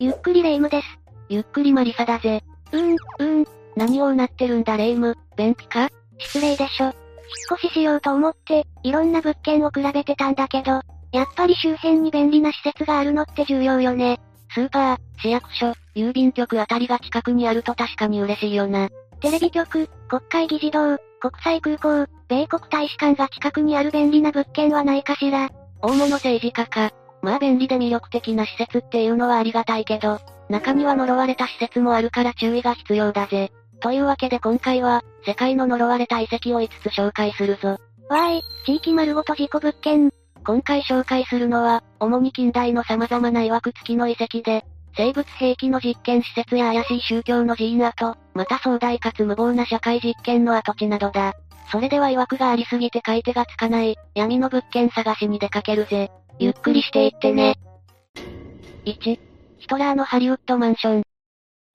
ゆっくりレ夢ムです。ゆっくりマリサだぜ。うーん、うーん。何をうなってるんだレ夢ム、便秘か？失礼でしょ。引っ越ししようと思って、いろんな物件を比べてたんだけど、やっぱり周辺に便利な施設があるのって重要よね。スーパー、市役所、郵便局あたりが近くにあると確かに嬉しいよな。テレビ局、国会議事堂、国際空港、米国大使館が近くにある便利な物件はないかしら。大物政治家か。まあ便利で魅力的な施設っていうのはありがたいけど、中には呪われた施設もあるから注意が必要だぜ。というわけで今回は、世界の呪われた遺跡を5つ紹介するぞ。わーい、地域丸ごと事故物件。今回紹介するのは、主に近代の様々な曰く付きの遺跡で、生物兵器の実験施設や怪しい宗教の寺院跡、また壮大かつ無謀な社会実験の跡地などだ。それでは曰くがありすぎて買い手がつかない、闇の物件探しに出かけるぜ。ゆっくりしていってね。1、ヒトラーのハリウッドマンション。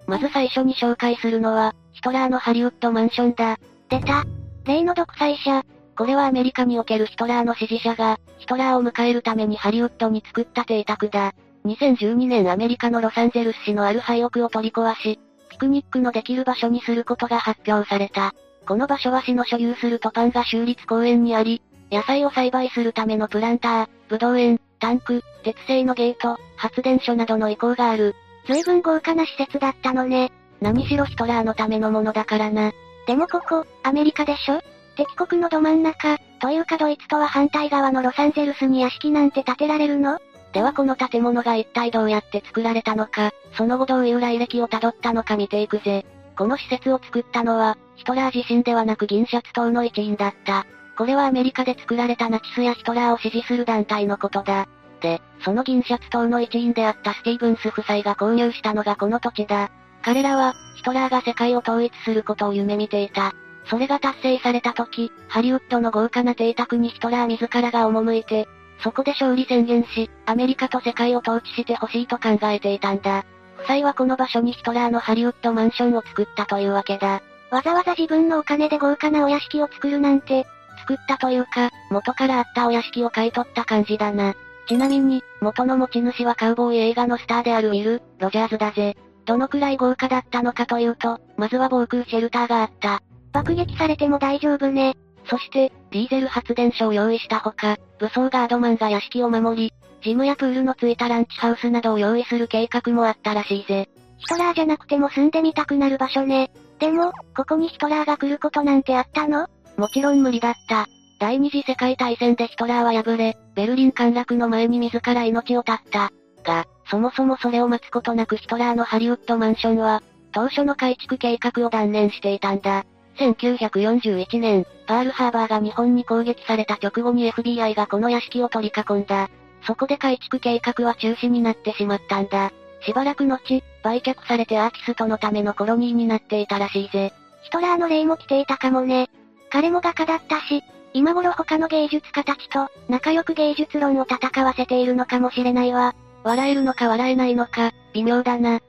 まず最初に紹介するのは、ヒトラーのハリウッドマンションだ。出た。例の独裁者。これはアメリカにおけるヒトラーの支持者が、ヒトラーを迎えるためにハリウッドに作った邸宅だ。2012年アメリカのロサンゼルス市のある廃屋を取り壊し、ピクニックのできる場所にすることが発表された。この場所は市の所有するトパンが州立公園にあり、野菜を栽培するためのプランター、ブドウ園、タンク、鉄製のゲート、発電所などの遺構がある。随分豪華な施設だったのね。何しろヒトラーのためのものだからな。でもここ、アメリカでしょ？敵国のど真ん中、というかドイツとは反対側のロサンゼルスに屋敷なんて建てられるの？ではこの建物が一体どうやって作られたのか、その後どういう来歴をたどったのか見ていくぜ。この施設を作ったのは、ヒトラー自身ではなく銀シャツ党の一員だった。これはアメリカで作られたナチスやヒトラーを支持する団体のことだ。で、その銀シャツ党の一員であったスティーブンス夫妻が購入したのがこの土地だ。彼らは、ヒトラーが世界を統一することを夢見ていた。それが達成された時、ハリウッドの豪華な邸宅にヒトラー自らが赴いて、そこで勝利宣言し、アメリカと世界を統治してほしいと考えていたんだ。夫妻はこの場所にヒトラーのハリウッドマンションを作ったというわけだ。わざわざ自分のお金で豪華なお屋敷を作るなんて、作ったというか、元からあったお屋敷を買い取った感じだな。ちなみに、元の持ち主はカウボーイ映画のスターであるウィル・ロジャーズだぜ。どのくらい豪華だったのかというと、まずは防空シェルターがあった。爆撃されても大丈夫ね。そして、ディーゼル発電所を用意したほか、武装ガードマンが屋敷を守り、ジムやプールのついたランチハウスなどを用意する計画もあったらしいぜ。ヒトラーじゃなくても住んでみたくなる場所ね。でも、ここにヒトラーが来ることなんてあったの？もちろん無理だった。第二次世界大戦でヒトラーは敗れ、ベルリン陥落の前に自ら命を絶った。が、そもそもそれを待つことなくヒトラーのハリウッドマンションは、当初の改築計画を断念していたんだ。1941年、パールハーバーが日本に攻撃された直後に FBI がこの屋敷を取り囲んだ。そこで改築計画は中止になってしまったんだ。しばらく後、売却されてアーティストのためのコロニーになっていたらしいぜ。ヒトラーの霊も来ていたかもね。彼も画家だったし、今頃他の芸術家たちと、仲良く芸術論を戦わせているのかもしれないわ。笑えるのか笑えないのか、微妙だな。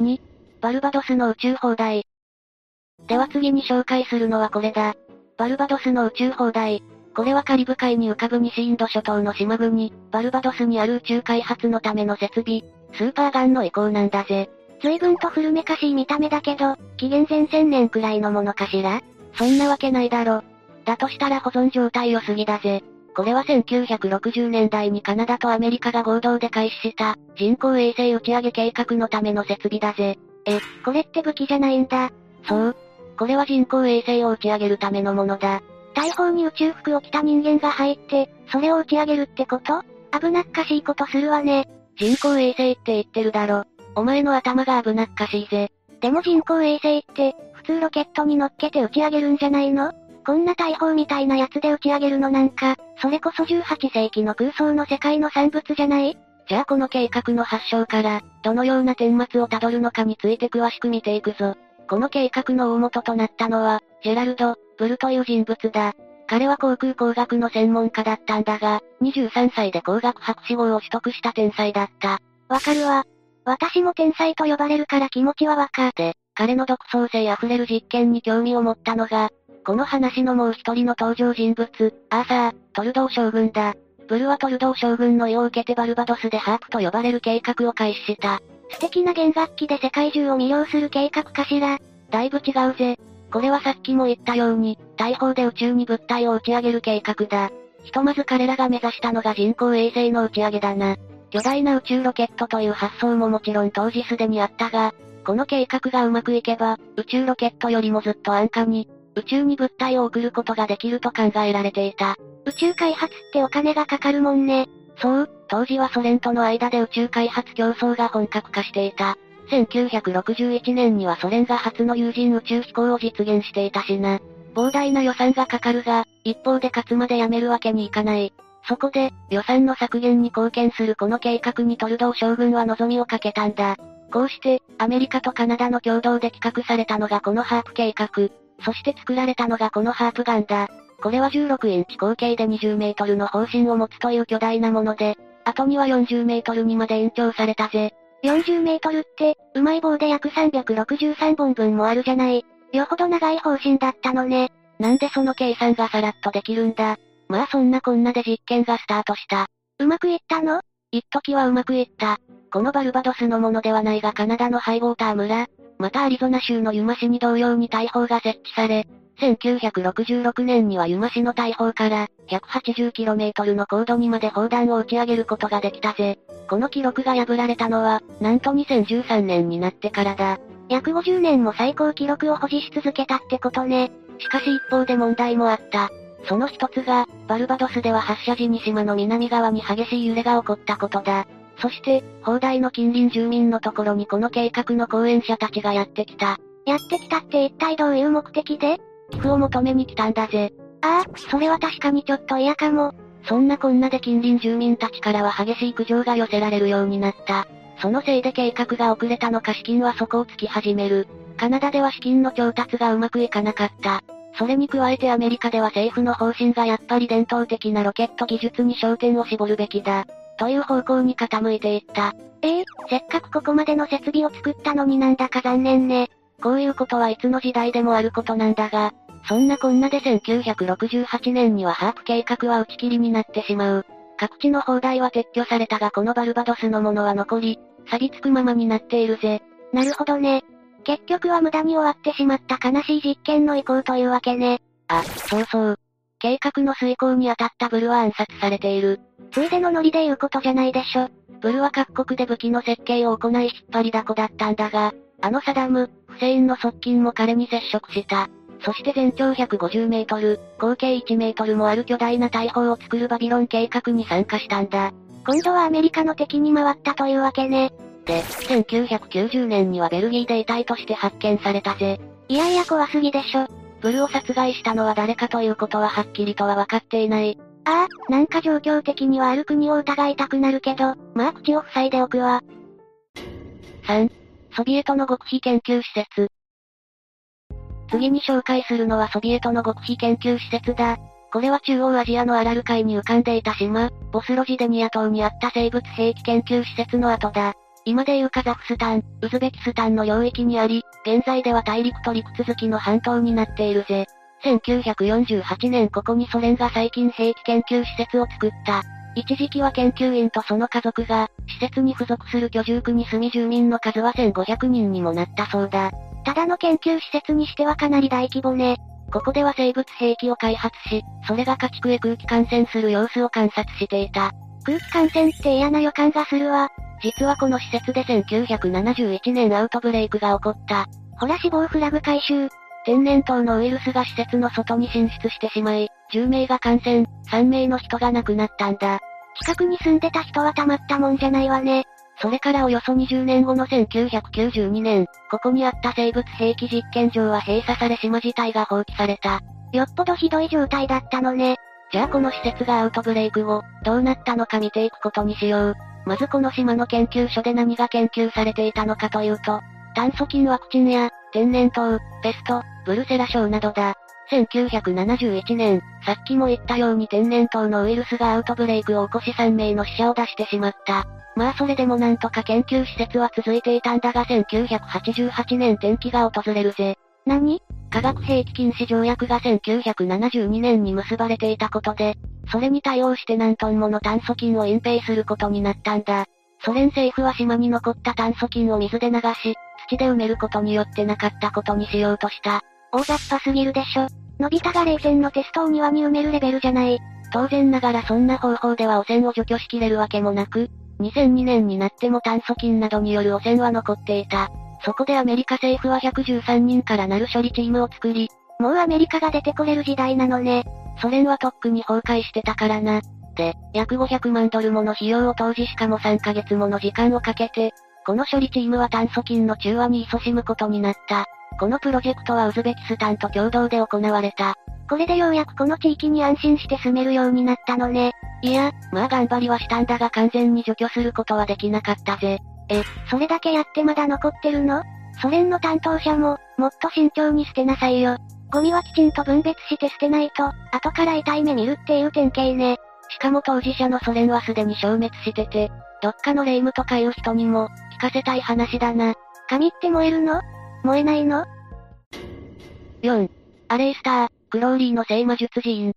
2、バルバドスの宇宙砲台。では次に紹介するのはこれだ。バルバドスの宇宙砲台。これはカリブ海に浮かぶ西インド諸島の島国、バルバドスにある宇宙開発のための設備、スーパーガンの遺構なんだぜ。随分と古めかしい見た目だけど、紀元前1000年くらいのものかしら？そんなわけないだろ。だとしたら保存状態良すぎだぜ。これは1960年代にカナダとアメリカが合同で開始した人工衛星打ち上げ計画のための設備だぜ。え、これって武器じゃないんだ。そう。これは人工衛星を打ち上げるためのものだ。大砲に宇宙服を着た人間が入って、それを打ち上げるってこと？危なっかしいことするわね。人工衛星って言ってるだろ。お前の頭が危なっかしいぜ。でも人工衛星って、普通ロケットに乗っけて打ち上げるんじゃないの？こんな大砲みたいなやつで打ち上げるのなんか、それこそ18世紀の空想の世界の産物じゃない？じゃあこの計画の発祥から、どのような顛末をたどるのかについて詳しく見ていくぞ。この計画の大元となったのは、ジェラルド・ブルという人物だ。彼は航空工学の専門家だったんだが、23歳で工学博士号を取得した天才だった。わかるわ。私も天才と呼ばれるから気持ちはわかって、彼の独創性あふれる実験に興味を持ったのが、この話のもう一人の登場人物、アーサー、トルドー将軍だ。ブルはトルドー将軍の意を受けてバルバドスでハープと呼ばれる計画を開始した。素敵な弦楽器で世界中を魅了する計画かしら。だいぶ違うぜ。これはさっきも言ったように、大砲で宇宙に物体を打ち上げる計画だ。ひとまず彼らが目指したのが人工衛星の打ち上げだな。巨大な宇宙ロケットという発想ももちろん当時すでにあったが、この計画がうまくいけば、宇宙ロケットよりもずっと安価に、宇宙に物体を送ることができると考えられていた。宇宙開発ってお金がかかるもんね。そう、当時はソ連との間で宇宙開発競争が本格化していた。1961年にはソ連が初の有人宇宙飛行を実現していたしな。膨大な予算がかかるが、一方で勝つまでやめるわけにいかない。そこで、予算の削減に貢献するこの計画にトルドー将軍は望みをかけたんだ。こうして、アメリカとカナダの共同で企画されたのがこのハープ計画。そして作られたのがこのハープガンだ。これは16インチ口径で20メートルの方針を持つという巨大なもので、後には40メートルにまで延長されたぜ。40メートルって、うまい棒で約363本分もあるじゃない。よほど長い方針だったのね。なんでその計算がさらっとできるんだ。まあそんなこんなで実験がスタートした。うまくいったの？一時はうまくいった。このバルバドスのものではないがカナダのハイウォーター村、またアリゾナ州のユマ市に同様に大砲が設置され、1966年にはユマ市の大砲から、180km の高度にまで砲弾を打ち上げることができたぜ。この記録が破られたのは、なんと2013年になってからだ。約50年も最高記録を保持し続けたってことね。しかし一方で問題もあった。その一つが、バルバドスでは発射時に島の南側に激しい揺れが起こったことだ。そして、砲台の近隣住民のところにこの計画の講演者たちがやってきた。やってきたって一体どういう目的で？寄付を求めに来たんだぜ。ああ、それは確かにちょっと嫌かも。そんなこんなで近隣住民たちからは激しい苦情が寄せられるようになった。そのせいで計画が遅れたのか資金は底をつき始める。カナダでは資金の調達がうまくいかなかった。それに加えてアメリカでは政府の方針がやっぱり伝統的なロケット技術に焦点を絞るべきだ。という方向に傾いていった。ええー、せっかくここまでの設備を作ったのになんだか残念ね。こういうことはいつの時代でもあることなんだが、そんなこんなで1968年にはハープ計画は打ち切りになってしまう。各地の砲台は撤去されたがこのバルバドスのものは残り、錆びつくままになっているぜ。なるほどね。結局は無駄に終わってしまった悲しい実験の意向というわけね。あ、そうそう。計画の遂行に当たったブルは暗殺されている。ついでのノリで言うことじゃないでしょ。ブルは各国で武器の設計を行い引っ張りだこだったんだが、あのサダム、フセインの側近も彼に接触した。そして全長150メートル、合計1メートルもある巨大な大砲を作るバビロン計画に参加したんだ。今度はアメリカの敵に回ったというわけね。で、1990年にはベルギーで遺体として発見されたぜ。いやいや怖すぎでしょ。ブルを殺害したのは誰かということははっきりとは分かっていない。ああ、なんか状況的にはある国を疑いたくなるけど、まあ口を塞いでおくわ。3、ソビエトの極秘研究施設。次に紹介するのはソビエトの極秘研究施設だ。これは中央アジアのアラル海に浮かんでいた島、ボスロジデニア島にあった生物兵器研究施設の跡だ。今でいうカザフスタン、ウズベキスタンの領域にあり、現在では大陸と陸続きの半島になっているぜ。1948年ここにソ連が最近兵器研究施設を作った。一時期は研究員とその家族が、施設に付属する居住区に住み住民の数は1500人にもなったそうだ。ただの研究施設にしてはかなり大規模ね。ここでは生物兵器を開発し、それが家畜へ空気感染する様子を観察していた。空気感染って嫌な予感がするわ。実はこの施設で1971年アウトブレイクが起こった。ほら死亡フラグ回収。天然痘のウイルスが施設の外に進出してしまい、10名が感染、3名の人が亡くなったんだ。近くに住んでた人はたまったもんじゃないわね。それからおよそ20年後の1992年、ここにあった生物兵器実験場は閉鎖され島自体が放棄された。よっぽどひどい状態だったのね。じゃあこの施設がアウトブレイク後、どうなったのか見ていくことにしよう。まずこの島の研究所で何が研究されていたのかというと、炭疽菌ワクチンや、天然痘、ペスト、ブルセラ症などだ。1971年、さっきも言ったように天然痘のウイルスがアウトブレイクを起こし3名の死者を出してしまった。まあそれでもなんとか研究施設は続いていたんだが1988年転機が訪れるぜ。何？化学兵器禁止条約が1972年に結ばれていたことで、それに対応して何トンもの炭疽菌を隠蔽することになったんだ。ソ連政府は島に残った炭疽菌を水で流し、土で埋めることによってなかったことにしようとした。大雑把すぎるでしょ。のび太が冷戦のテストを庭に埋めるレベルじゃない。当然ながらそんな方法では汚染を除去しきれるわけもなく、2002年になっても炭疽菌などによる汚染は残っていた。そこでアメリカ政府は113人からなる処理チームを作り、もうアメリカが出てこれる時代なのね。ソ連はとっくに崩壊してたからな。で、約500万ドルもの費用を投じしかも3ヶ月もの時間をかけて、この処理チームは炭疽菌の中和に勤しむことになった。このプロジェクトはウズベキスタンと共同で行われた。これでようやくこの地域に安心して住めるようになったのね。いや、まあ頑張りはしたんだが完全に除去することはできなかったぜ。え、それだけやってまだ残ってるの？ソ連の担当者も、もっと慎重に捨てなさいよ。ゴミはきちんと分別して捨てないと、後から痛い目見るっていう典型ね。しかも当事者のソ連はすでに消滅してて、どっかの霊夢とかいう人にも、聞かせたい話だな。紙って燃えるの？燃えないの ?4. アレイスター、クローリーの聖魔術寺院。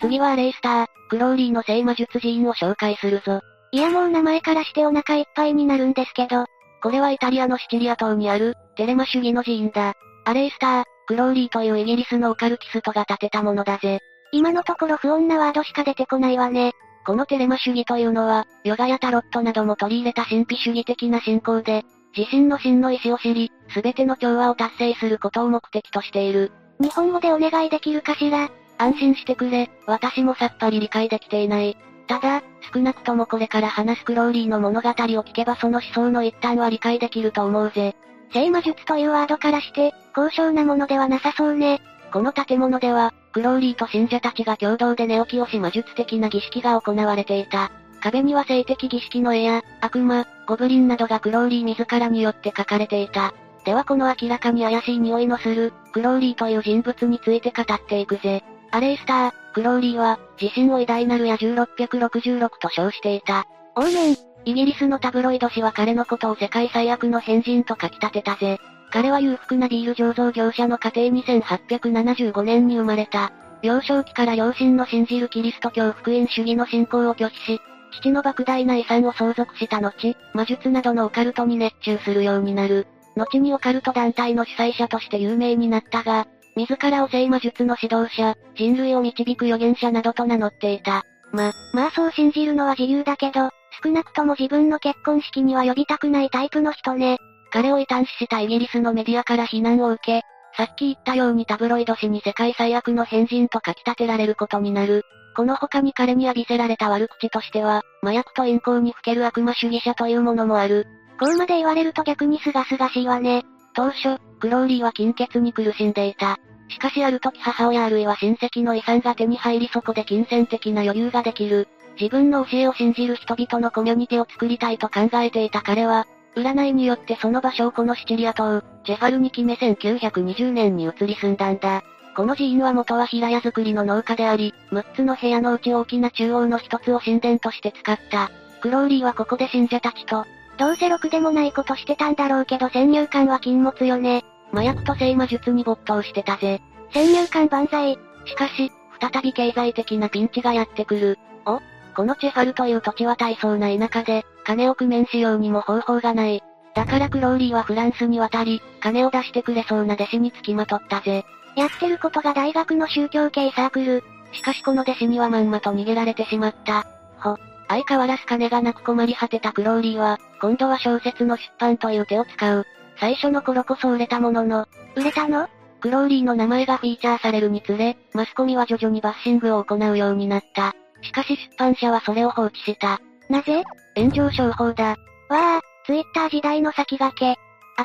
次はアレイスター、クローリーの聖魔術寺院を紹介するぞ。いやもう名前からしてお腹いっぱいになるんですけど。これはイタリアのシチリア島にある、テレマ主義の寺院だ。アレイスター、クローリーというイギリスのオカルキストが建てたものだぜ。今のところ不穏なワードしか出てこないわね。このテレマ主義というのは、ヨガやタロットなども取り入れた神秘主義的な信仰で、自身の真の意志を知り、すべての調和を達成することを目的としている。日本語でお願いできるかしら？安心してくれ、私もさっぱり理解できていない。ただ、少なくともこれから話すクローリーの物語を聞けばその思想の一端は理解できると思うぜ。聖魔術というワードからして、高尚なものではなさそうね。この建物では、クローリーと信者たちが共同で寝起きをし魔術的な儀式が行われていた。壁には性的儀式の絵や、悪魔、ゴブリンなどがクローリー自らによって書かれていた。ではこの明らかに怪しい匂いのする、クローリーという人物について語っていくぜ。アレイスター、クローリーは、自身を偉大なる野獣666と称していた。オーメン、イギリスのタブロイド紙は彼のことを世界最悪の変人と書き立てたぜ。彼は裕福なビール醸造業者の家庭に1875年に生まれた。幼少期から両親の信じるキリスト教福音主義の信仰を拒否し、父の莫大な遺産を相続した後、魔術などのオカルトに熱中するようになる。後にオカルト団体の主催者として有名になったが、自らを聖魔術の指導者、人類を導く預言者などと名乗っていた。ま、まあそう信じるのは自由だけど、少なくとも自分の結婚式には呼びたくないタイプの人ね。彼を異端視したイギリスのメディアから非難を受け、さっき言ったようにタブロイド紙に世界最悪の変人と書き立てられることになる。この他に彼に浴びせられた悪口としては、麻薬と陰行にふける悪魔主義者というものもある。こうまで言われると逆にすがすがしいわね。当初、クローリーは金欠に苦しんでいた。しかしある時母親あるいは親戚の遺産が手に入りそこで金銭的な余裕ができる。自分の教えを信じる人々のコミュニティを作りたいと考えていた彼は、占いによってその場所をこのシチリア島、ジェファルニキメ1920年に移り住んだんだ。この寺院は元は平屋造りの農家であり、6つの部屋のうち大きな中央の1つを神殿として使った。クローリーはここで信者たちと、どうせろくでもないことしてたんだろうけど先入観は禁物よね。麻薬と聖魔術に没頭してたぜ。先入観万歳。しかし、再び経済的なピンチがやってくる。おこのチェファルという土地は大層な田舎で、金を工面しようにも方法がない。だからクローリーはフランスに渡り、金を出してくれそうな弟子につきまとったぜ。やってることが大学の宗教系サークル。しかしこの弟子にはまんまと逃げられてしまった。ほ。相変わらず金がなく困り果てたクローリーは、今度は小説の出版という手を使う。最初の頃こそ売れたものの、売れたの？クローリーの名前がフィーチャーされるにつれ、マスコミは徐々にバッシングを行うようになった。しかし出版社はそれを放置した。なぜ？炎上商法だ。わあ、ツイッター時代の先駆け。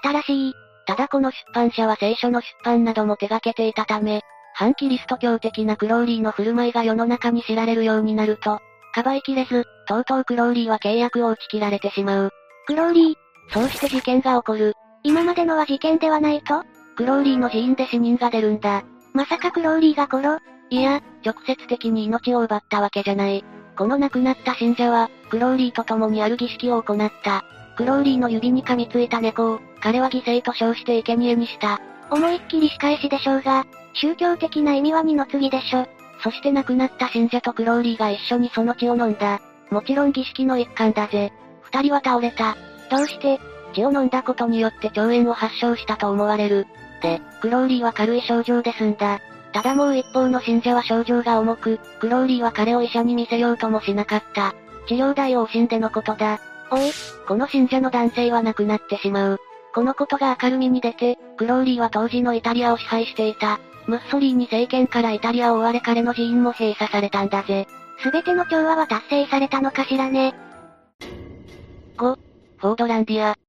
新しい。ただこの出版社は聖書の出版なども手掛けていたため、反キリスト教的なクローリーの振る舞いが世の中に知られるようになると、かばいきれず、とうとうクローリーは契約を打ち切られてしまう。クローリーそうして事件が起こる。今までのは事件ではないと？クローリーの寺院で死人が出るんだ。まさかクローリーが殺いや、直接的に命を奪ったわけじゃない。この亡くなった信者は、クローリーと共にある儀式を行った。クローリーの指に噛みついた猫を、彼は犠牲と称して生贄にした。思いっきり仕返しでしょうが、宗教的な意味は二の次でしょ。そして亡くなった信者とクローリーが一緒にその血を飲んだ。もちろん儀式の一環だぜ。二人は倒れた。どうして血を飲んだことによって腸炎を発症したと思われる。で、クローリーは軽い症状で済んだ。ただもう一方の信者は症状が重く、クローリーは彼を医者に見せようともしなかった。治療代を惜しんでのことだ。おい、この信者の男性は亡くなってしまう。このことが明るみに出て、クローリーは当時のイタリアを支配していた。ムッソリーニ政権からイタリアを追われ彼の寺院も閉鎖されたんだぜ。すべての調和は達成されたのかしらね。5、フォードランディア。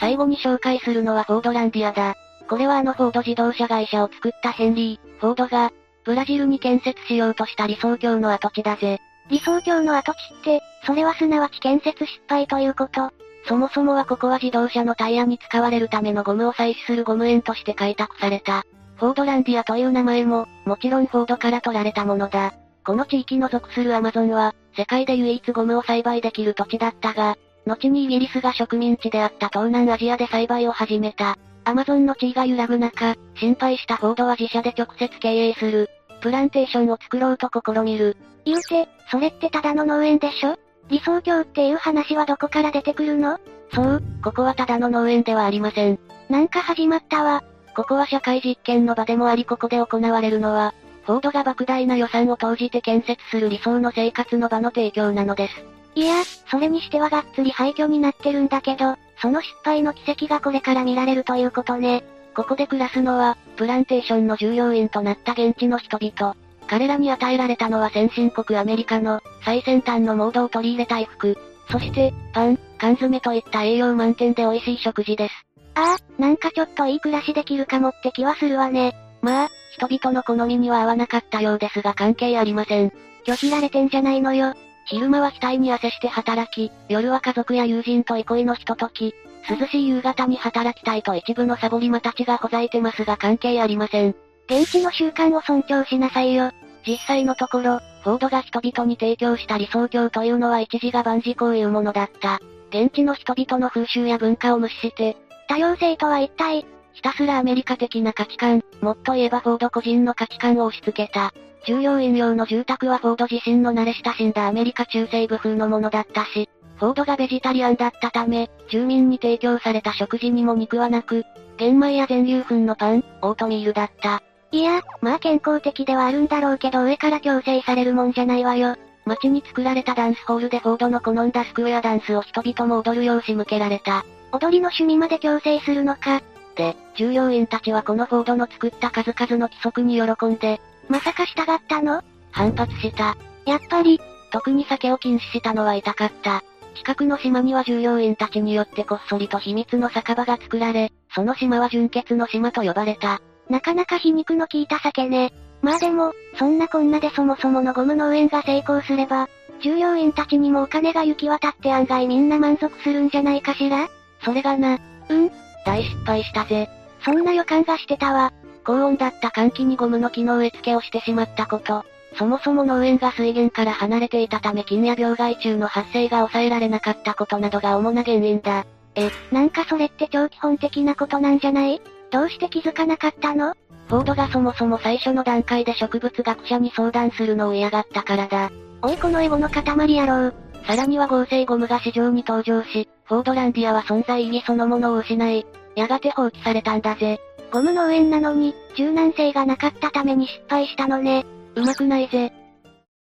最後に紹介するのはフォードランディアだ。これはあのフォード自動車会社を作ったヘンリー、フォードが、ブラジルに建設しようとした理想郷の跡地だぜ。理想郷の跡地って、それはすなわち建設失敗ということそもそもはここは自動車のタイヤに使われるためのゴムを採取するゴム園として開拓された。フォードランディアという名前も、もちろんフォードから取られたものだ。この地域の属するアマゾンは、世界で唯一ゴムを栽培できる土地だったが、後にイギリスが植民地であった東南アジアで栽培を始めた。アマゾンの地位が揺らぐ中、心配したフォードは自社で直接経営する、プランテーションを作ろうと試みる。言うて、それってただの農園でしょ？理想郷っていう話はどこから出てくるの？そう、ここはただの農園ではありません。なんか始まったわ。ここは社会実験の場でもありここで行われるのは、フォードが莫大な予算を投じて建設する理想の生活の場の提供なのです。いや、それにしてはがっつり廃墟になってるんだけど、その失敗の奇跡がこれから見られるということね。ここで暮らすのは、プランテーションの従業員となった現地の人々。彼らに与えられたのは先進国アメリカの最先端のモードを取り入れた衣服。そして、パン、缶詰といった栄養満点で美味しい食事です。ああ、なんかちょっといい暮らしできるかもって気はするわね。まあ、人々の好みには合わなかったようですが関係ありません。拒否られてんじゃないのよ。昼間は額に汗して働き、夜は家族や友人と憩いのひととき、涼しい夕方に働きたいと一部のサボリマたちがほざいてますが関係ありません。現地の習慣を尊重しなさいよ。実際のところ、フォードが人々に提供した理想郷というのは一時が万事こういうものだった。現地の人々の風習や文化を無視して、多様性とは一体、ひたすらアメリカ的な価値観、もっと言えばフォード個人の価値観を押し付けた。従業員用の住宅はフォード自身の慣れ親しんだアメリカ中西部風のものだったし、フォードがベジタリアンだったため、住民に提供された食事にも肉はなく、玄米や全粒粉のパン、オートミールだった。いや、まあ健康的ではあるんだろうけど上から強制されるもんじゃないわよ。街に作られたダンスホールでフォードの好んだスクエアダンスを人々も踊るよう仕向けられた。踊りの趣味まで強制するのか。で、従業員たちはこのフォードの作った数々の規則に喜んで、まさか従ったの？反発した。やっぱり、特に酒を禁止したのは痛かった。近くの島には従業員たちによってこっそりと秘密の酒場が作られ、その島は純血の島と呼ばれた。なかなか皮肉の効いた酒ね。まあでも、そんなこんなでそもそものゴム農園が成功すれば、従業員たちにもお金が行き渡って案外みんな満足するんじゃないかしら？それがな。うん大失敗したぜ。そんな予感がしてたわ。高温だった換気にゴムの木の植え付けをしてしまったこと。そもそも農園が水源から離れていたため菌や病害虫の発生が抑えられなかったことなどが主な原因だ。え、なんかそれって超基本的なことなんじゃない？どうして気づかなかったの？フォードがそもそも最初の段階で植物学者に相談するのを嫌がったからだ。おいこのエゴの塊やろう。さらには合成ゴムが市場に登場し、フォードランディアは存在意義そのものを失い、やがて放棄されたんだぜ。ゴム農園なのに、柔軟性がなかったために失敗したのね。うまくないぜ。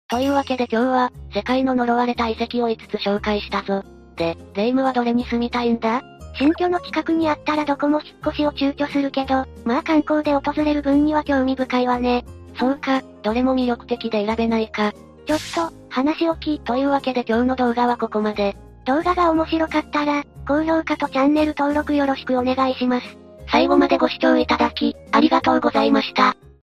というわけで今日は、世界の呪われた遺跡を5つ紹介したぞ。で、レイムはどれに住みたいんだ？新居の近くにあったらどこも引っ越しを躊躇するけど、まあ観光で訪れる分には興味深いわね。そうか、どれも魅力的で選べないか。ちょっと、話置き。というわけで今日の動画はここまで。動画が面白かったら、高評価とチャンネル登録よろしくお願いします。最後までご視聴いただき、ありがとうございました。